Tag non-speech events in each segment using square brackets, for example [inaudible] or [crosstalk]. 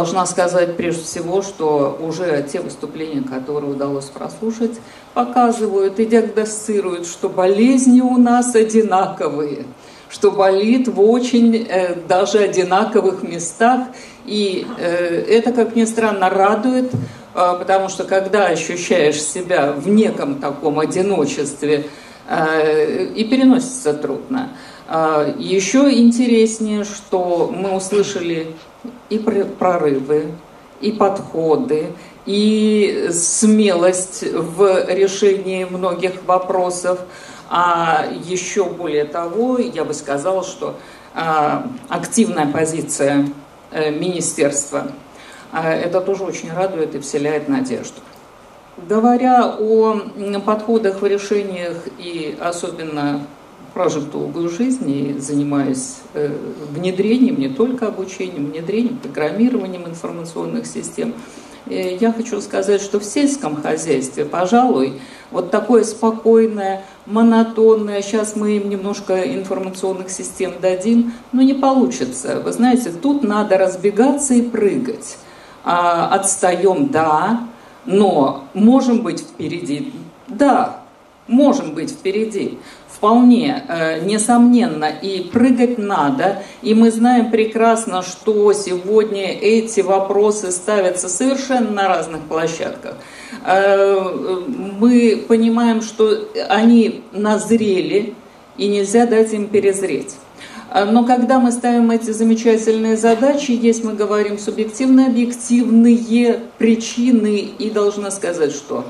должна сказать прежде всего, что уже те выступления, которые удалось прослушать, показывают и диагностируют, что болезни у нас одинаковые, что болит в очень э, даже одинаковых местах. И э, это, как ни странно, радует, э, потому что когда ощущаешь себя в неком таком одиночестве, э, и переносится трудно. Э, еще интереснее, что мы услышали и прорывы, и подходы, и смелость в решении многих вопросов. А еще более того, я бы сказала, что а, активная позиция э, министерства, а, это тоже очень радует и вселяет надежду. Говоря о подходах в решениях и особенно прожив долгую жизнь и занимаюсь э, внедрением, не только обучением, внедрением, программированием информационных систем. И я хочу сказать, что в сельском хозяйстве, пожалуй, вот такое спокойное, монотонное, сейчас мы им немножко информационных систем дадим, но не получится. Вы знаете, тут надо разбегаться и прыгать. А, отстаем, да, но можем быть впереди, да, можем быть впереди вполне, э, несомненно, и прыгать надо. И мы знаем прекрасно, что сегодня эти вопросы ставятся совершенно на разных площадках. Э, мы понимаем, что они назрели, и нельзя дать им перезреть. Э, но когда мы ставим эти замечательные задачи, есть, мы говорим, субъективные, объективные причины, и должна сказать, что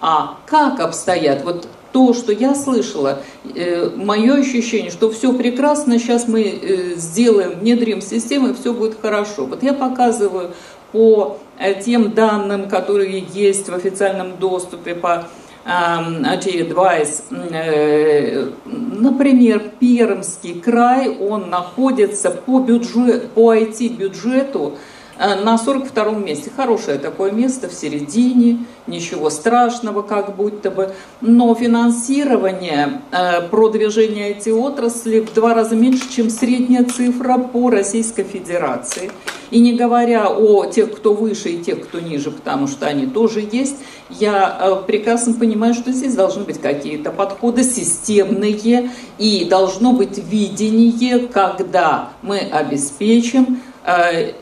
а как обстоят, вот то, что я слышала, э, мое ощущение, что все прекрасно, сейчас мы э, сделаем, внедрим систему, и все будет хорошо. Вот я показываю по э, тем данным, которые есть в официальном доступе по Advice, эм, например, Пермский край, он находится по, бюджет, по IT-бюджету Э, на 42 месте. Хорошее такое место в середине, ничего страшного как будто бы. Но финансирование э, продвижения этой отрасли в два раза меньше, чем средняя цифра по Российской Федерации. И не говоря о тех, кто выше и тех, кто ниже, потому что они тоже есть, я э, прекрасно понимаю, что здесь должны быть какие-то подходы системные и должно быть видение, когда мы обеспечим Э,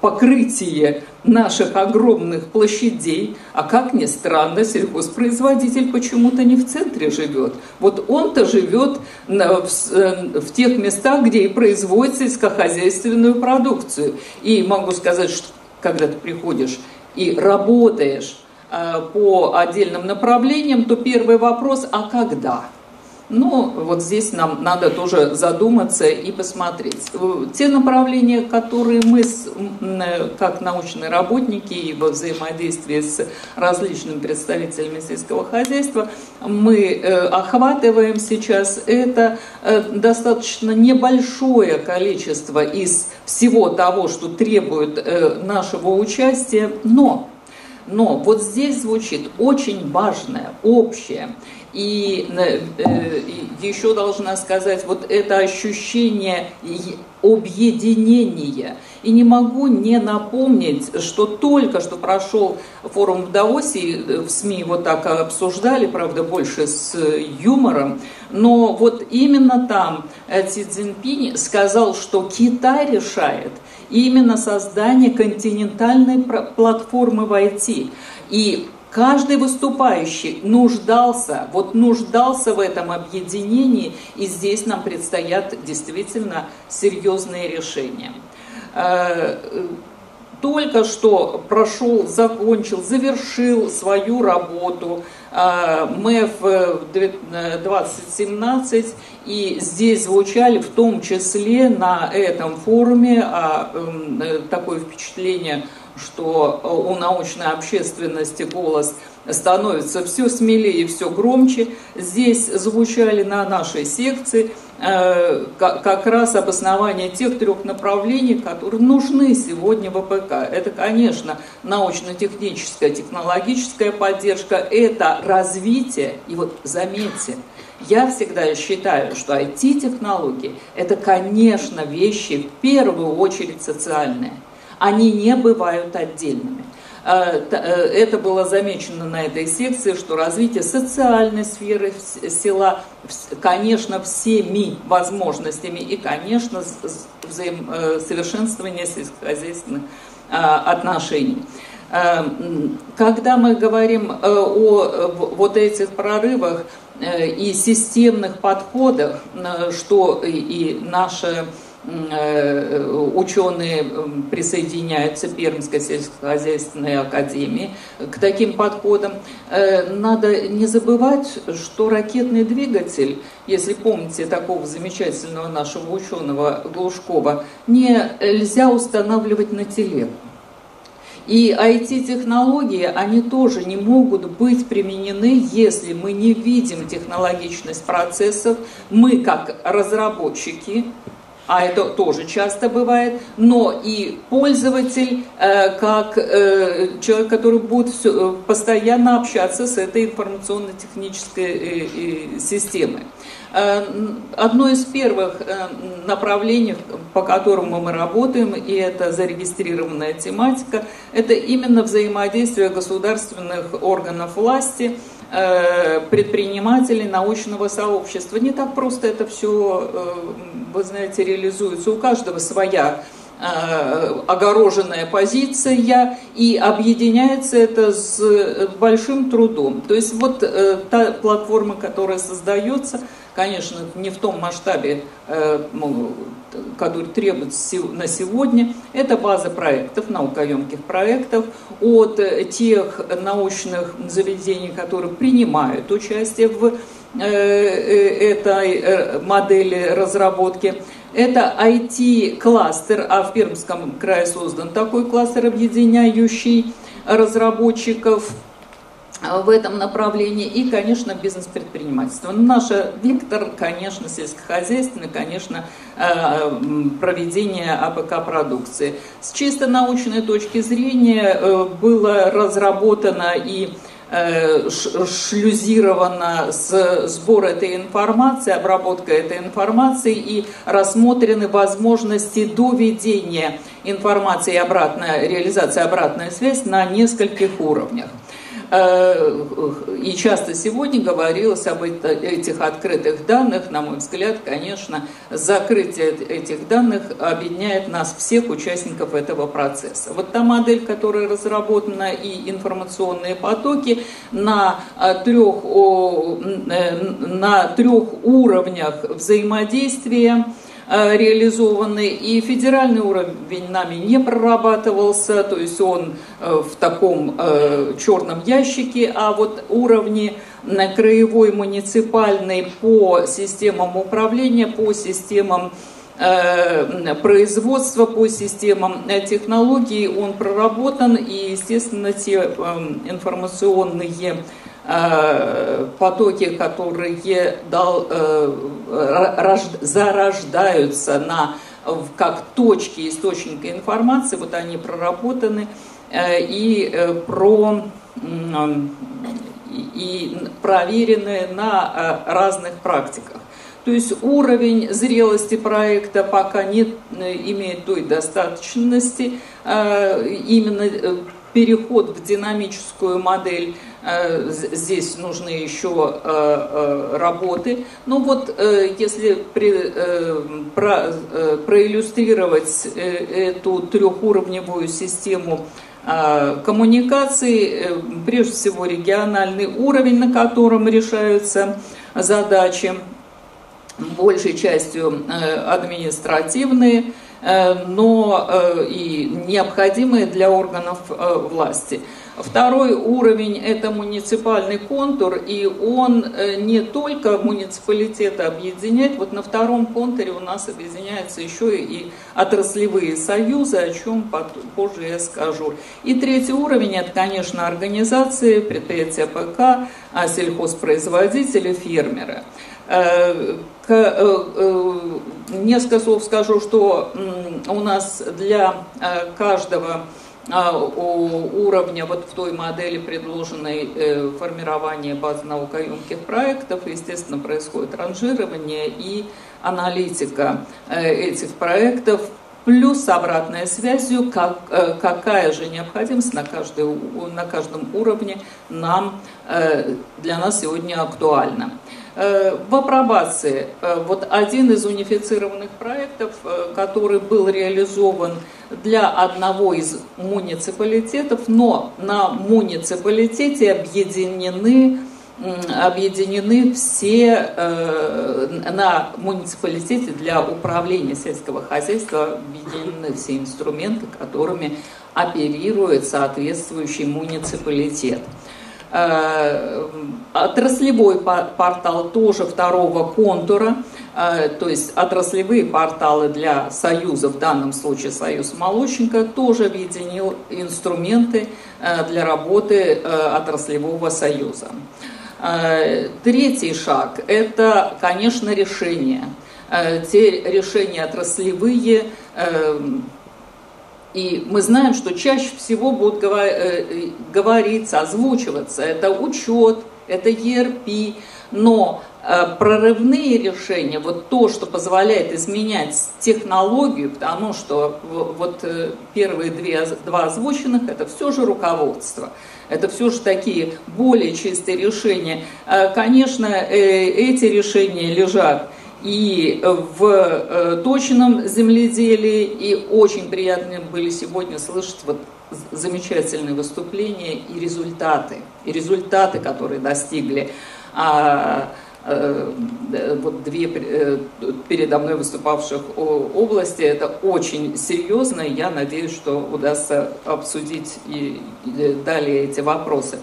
покрытие наших огромных площадей, а как ни странно, сельхозпроизводитель почему-то не в центре живет. Вот он-то живет э, в тех местах, где и производит сельскохозяйственную продукцию. И могу сказать, что когда ты приходишь и работаешь э, по отдельным направлениям, то первый вопрос, а когда? Ну, вот здесь нам надо тоже задуматься и посмотреть. Те направления, которые мы, как научные работники и во взаимодействии с различными представителями сельского хозяйства, мы э, охватываем сейчас, это э, достаточно небольшое количество из всего того, что требует э, нашего участия, но но вот здесь звучит очень важное, общее. И, э, э, еще должна сказать, вот это ощущение объединения. И не могу не напомнить, что только что прошел форум в Даосе, в СМИ его так обсуждали, правда, больше с юмором, но вот именно там Си Цзиньпинь сказал, что Китай решает именно создание континентальной платформы в IT. И Каждый выступающий нуждался, вот нуждался в этом объединении, и здесь нам предстоят действительно серьезные решения. Э, только что прошел, закончил, завершил свою работу э, МЭФ 2017, и здесь звучали в том числе на этом форуме а, эм, такое впечатление – что э, у научной общественности голос становится все смелее и все громче. Здесь звучали на нашей секции э, как раз обоснование тех трех направлений, которые нужны сегодня в ВПК. Это, конечно, научно-техническая, технологическая поддержка, это развитие. И вот заметьте, я всегда считаю, что IT-технологии – это, конечно, вещи в первую очередь социальные – они не бывают отдельными. Э, э, это было замечено на этой секции, что развитие социальной сферы села, конечно, всеми возможностями и, конечно, э, совершенствование сельскохозяйственных отношений. Когда мы говорим о вот этих прорывах и системных подходах, что и наша Э, ученые присоединяются Пермской сельскохозяйственной академии к таким подходам. Э, надо не забывать, что ракетный двигатель, если помните такого замечательного нашего ученого Глушкова, нельзя устанавливать на телегу. И IT-технологии, они тоже не могут быть применены, если мы не видим технологичность процессов. Мы, как разработчики, а это тоже часто бывает, но и пользователь, э, как э, человек, который будет э, постоянно общаться с этой информационно-технической системой. Одно из первых направлений, по которому мы работаем, и это зарегистрированная тематика, это именно взаимодействие государственных органов власти – предпринимателей, научного сообщества. Не так просто это все, э, вы знаете, реализуется. У каждого своя э, огороженная позиция, и объединяется это с большим трудом. То есть вот та платформа, которая создается, конечно, не в том масштабе, который требуется на сегодня, это база проектов, наукоемких проектов от тех научных заведений, которые принимают участие в э, э, этой э, модели разработки. Это IT-кластер, а в Пермском крае создан такой кластер, объединяющий разработчиков в этом направлении и, конечно, бизнес-предпринимательство. Наш вектор, конечно, сельскохозяйственный, конечно, э, проведение АПК-продукции. С чисто научной точки зрения э, было разработано и э, шлюзировано с сбор этой информации, обработка этой информации и рассмотрены возможности доведения информации и обратная, реализация обратной связи на нескольких уровнях. Э, и часто сегодня говорилось об этих открытых данных. На мой взгляд, конечно, закрытие этих данных объединяет нас всех участников этого процесса. Вот та модель, которая разработана, и информационные потоки на э, трех, э, на трех уровнях взаимодействия – реализованы, и федеральный уровень нами не прорабатывался, то есть он э, в таком э, черном ящике, а вот уровни краевой, муниципальный по системам управления, по системам производства по системам технологий, он проработан, и, естественно, те информационные Э, потоки, которые дал, э, зарождаются на, как точки источника информации, вот они проработаны э, и, про, и проверены на разных практиках. То есть уровень зрелости проекта пока не имеет той достаточности, именно переход в динамическую модель Э, здесь нужны еще э, э, работы. Ну вот, если проиллюстрировать эту трехуровневую систему коммуникаций, прежде всего региональный уровень, на котором решаются задачи, большей частью административные, но и необходимые для органов власти. Второй уровень – это муниципальный контур, и он э, не только муниципалитеты объединяет, вот на втором контуре у нас объединяются еще и отраслевые союзы, о чем позже я скажу. И третий уровень – это, конечно, организации, предприятия ПК, а сельхозпроизводители, фермеры. Э, э, несколько слов скажу, что у нас для каждого уровня вот в той модели, предложенной э, формирование базы наукоемких проектов, естественно, происходит ранжирование и аналитика э, этих проектов плюс с обратной связью, как, э, какая же необходимость на, каждый, на каждом уровне нам, для нас сегодня актуальна. Э, в апробации вот один из унифицированных проектов, который был реализован для одного из муниципалитетов, но на муниципалитете объединены объединены все э, на муниципалитете для управления сельского хозяйства объединены все инструменты, которыми оперирует соответствующий муниципалитет. Э, отраслевой портал тоже второго контура, э, то есть отраслевые порталы для Союза, в данном случае Союз Молочника, тоже объединил инструменты для работы отраслевого союза. Э, третий шаг – это, конечно, решения. Э, те решения отраслевые, э, и мы знаем, что чаще всего будут говориться, озвучиваться. Это учет, это ERP, но прорывные решения, вот то, что позволяет изменять технологию, потому что вот первые две, два озвученных, это все же руководство – это все же такие более чистые решения. Конечно, э, эти решения лежат и в э, точном земледелии, и очень приятно были сегодня слышать вот замечательные выступления и результаты, и результаты, которые достигли а, Э, вот две э, передо мной выступавших области. Это очень серьезно, и я надеюсь, что удастся обсудить и далее эти вопросы.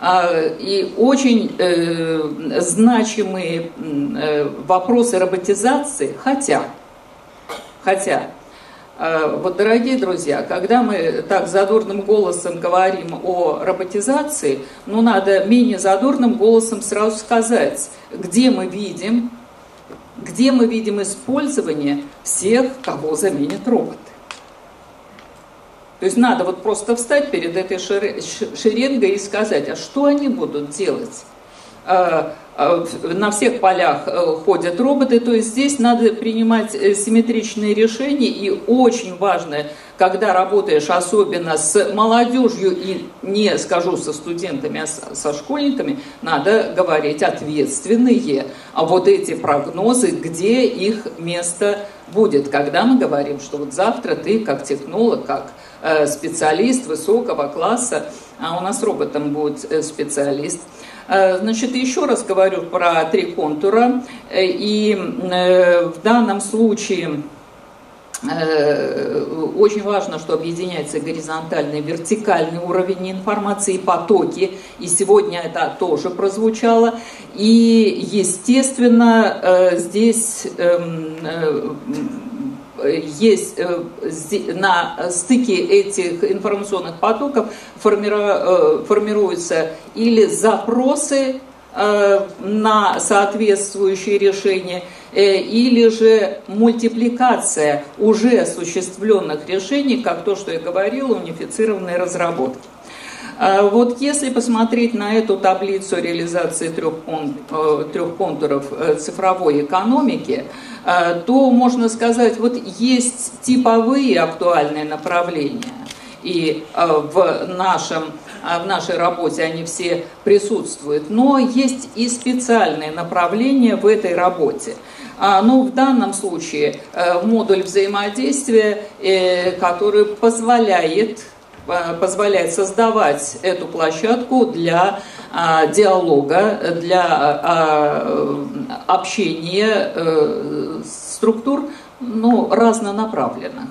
А, и очень э, значимые вопросы роботизации, хотя, хотя а, вот, дорогие друзья, когда мы так задорным голосом говорим о роботизации, ну, надо менее задорным голосом сразу сказать, где мы видим, где мы видим использование всех, кого заменят роботы. То есть надо вот просто встать перед этой шеренгой и сказать, а что они будут делать? А, а, на всех полях э, ходят роботы, то есть здесь надо принимать э, симметричные решения, и очень важно, когда работаешь особенно с молодежью и не скажу со студентами, а со школьниками, надо говорить ответственные, а вот эти прогнозы, где их место будет, когда мы говорим, что вот завтра ты как технолог, как специалист высокого класса, а у нас роботом будет специалист – Э, значит, еще раз говорю про три контура. Э, и э, в данном случае очень важно, что объединяется горизонтальный и вертикальный уровень информации, потоки, и сегодня это тоже прозвучало. И, естественно, здесь эм, есть э, на стыке этих информационных потоков э, формируются или запросы э, на соответствующие решения, или же мультипликация уже осуществленных решений, как то, что я говорила, унифицированные разработки. Вот если посмотреть на эту таблицу реализации трех, контуров цифровой экономики, то можно сказать, вот есть типовые актуальные направления, и э, в, нашем, э, в нашей работе они все присутствуют, но есть и специальные направления в этой работе. А, ну, в данном случае модуль взаимодействия, который позволяет позволяет создавать эту площадку для а, диалога, для а, общения э, структур ну, разнонаправленных.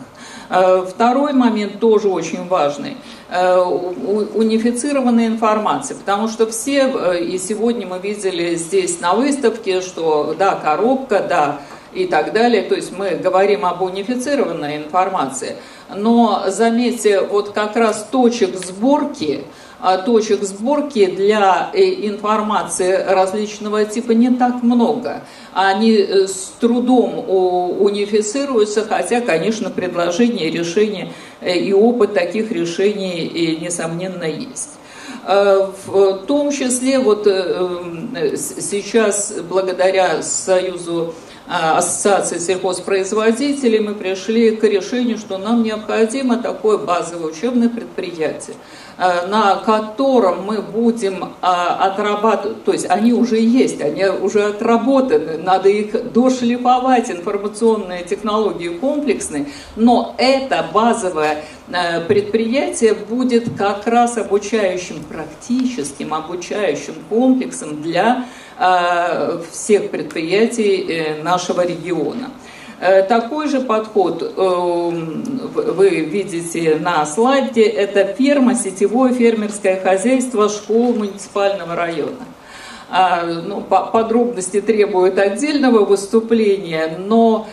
Э, второй момент тоже очень важный. Э, унифицированная информация, потому что все, и сегодня мы видели здесь на выставке, что да, коробка, да, и так далее, то есть мы говорим об унифицированной информации, но заметьте, вот как раз точек сборки, а, точек сборки для э, информации различного типа не так много. Они э, с трудом унифицируются, хотя, конечно, предложения, решения э, и опыт таких решений, несомненно, есть. В том числе вот сейчас благодаря Союзу Ассоциации сельхозпроизводителей мы пришли к решению, что нам необходимо такое базовое учебное предприятие, Э, на котором мы будем э, отрабатывать, то есть они уже есть, они уже отработаны, надо их дошлифовать, информационные технологии комплексные, но это базовое предприятие будет как раз обучающим, практическим обучающим комплексом для всех предприятий нашего региона. Э, такой же подход э, вы видите на слайде. Это ферма, сетевое фермерское хозяйство школ муниципального района. Ну, подробности требуют отдельного выступления, но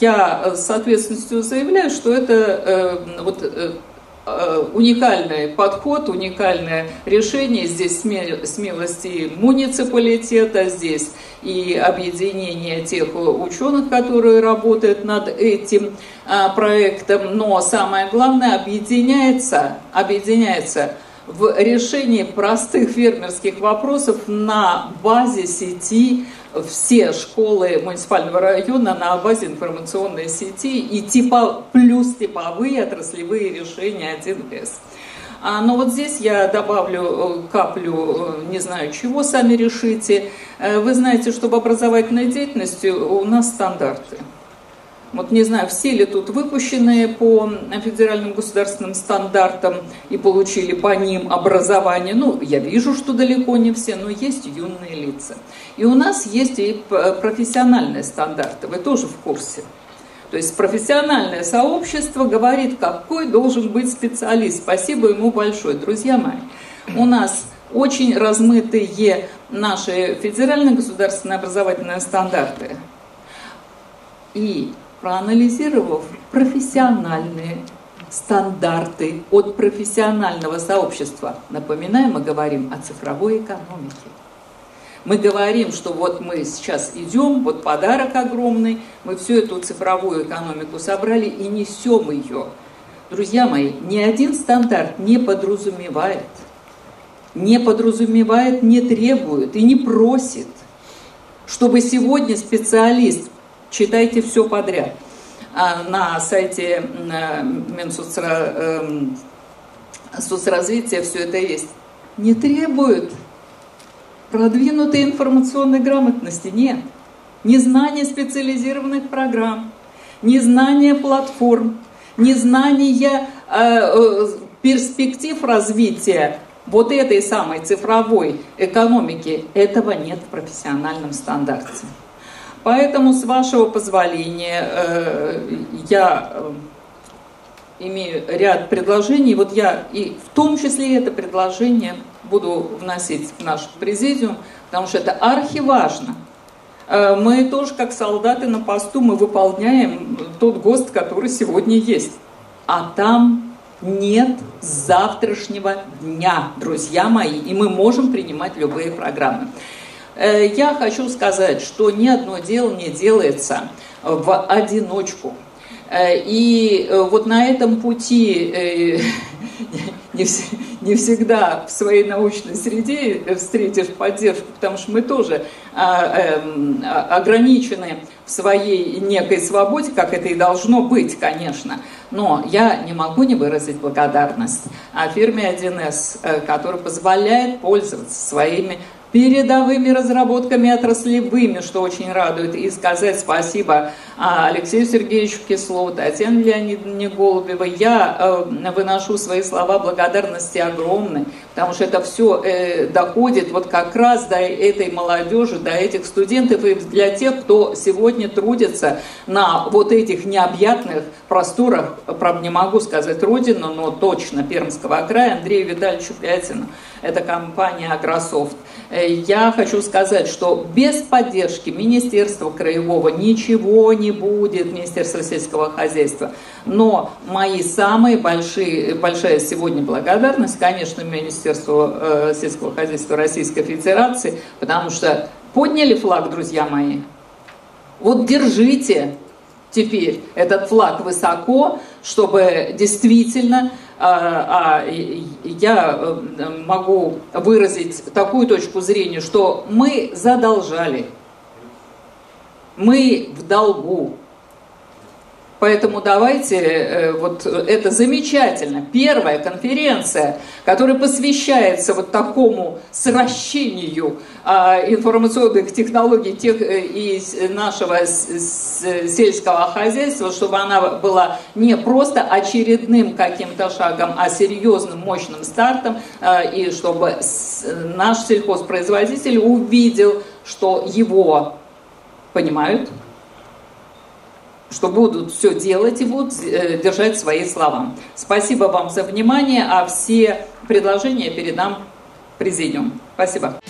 я с ответственностью заявляю, что это э, вот, Э, уникальный подход, уникальное решение. Здесь смелость и муниципалитета, здесь и объединение тех ученых, которые работают над этим а, проектом. Но самое главное, объединяется, объединяется в решении простых фермерских вопросов на базе сети все школы муниципального района на базе информационной сети и типа, плюс типовые отраслевые решения 1С. А, но вот здесь я добавлю э, каплю, э, не знаю чего, сами решите. Э, вы знаете, что в образовательной деятельности у нас стандарты. Вот не знаю, все ли тут выпущенные по федеральным государственным стандартам и получили по ним образование. Ну, я вижу, что далеко не все, но есть юные лица. И у нас есть и профессиональные стандарты, вы тоже в курсе. То есть профессиональное сообщество говорит, какой должен быть специалист. Спасибо ему большое. Друзья мои, у нас очень размытые наши федеральные государственные образовательные стандарты. И проанализировав профессиональные стандарты от профессионального сообщества, напоминаем, мы говорим о цифровой экономике. Мы говорим, что вот мы сейчас идем, вот подарок огромный, мы всю эту цифровую экономику собрали и несем ее. Друзья мои, ни один стандарт не подразумевает, не подразумевает, не требует и не просит, чтобы сегодня специалист читайте все подряд. А на сайте Минсоцразвития эм, все это есть. Не требуют продвинутой информационной грамотности, нет. Незнание специализированных программ, незнание платформ, незнание э, э, перспектив развития вот этой самой цифровой экономики, этого нет в профессиональном стандарте. Поэтому, с вашего позволения, э, я э, имею ряд предложений. Вот я и в том числе это предложение буду вносить в наш президиум, потому что это архиважно. Э, мы тоже, как солдаты на посту, мы выполняем тот ГОСТ, который сегодня есть. А там нет завтрашнего дня, друзья мои, и мы можем принимать любые программы. Э, я хочу сказать, что ни одно дело не делается в одиночку. Э, и э, вот на этом пути [laughs] не, всегда в своей научной среде встретишь поддержку, потому что мы тоже а, эм, а, ограничены в своей некой свободе, как это и должно быть, конечно. Но я не могу не выразить благодарность фирме 1С, которая позволяет пользоваться своими передовыми разработками отраслевыми, что очень радует, и сказать спасибо а, Алексею Сергеевичу Кислову, Татьяне Леонидовне Голубевой. Я э, выношу свои слова благодарности огромной, потому что это все э, доходит вот как раз до этой молодежи, до этих студентов и для тех, кто сегодня трудится на вот этих необъятных просторах, правда не могу сказать родину, но точно Пермского края, Андрею Витальевичу Пятину. Это компания «Агрософт». Э, я хочу сказать, что без поддержки Министерства Краевого ничего не будет, Министерства сельского хозяйства. Но мои самые большие, большая сегодня благодарность, конечно, Министерству э, сельского хозяйства Российской Федерации, потому что подняли флаг, друзья мои. Вот держите теперь этот флаг высоко, чтобы действительно а, а я э, могу выразить такую точку зрения, что мы задолжали. Мы в долгу. Поэтому давайте, э, вот это замечательно, первая конференция, которая посвящается вот такому сращению а, информационных технологий тех, э, и нашего сельского хозяйства, чтобы она была не просто очередным каким-то шагом, а серьезным, мощным стартом, а, и чтобы наш сельхозпроизводитель увидел, что его понимают, что будут все делать и будут э, держать свои слова. Спасибо вам за внимание, а все предложения передам президиум. Спасибо.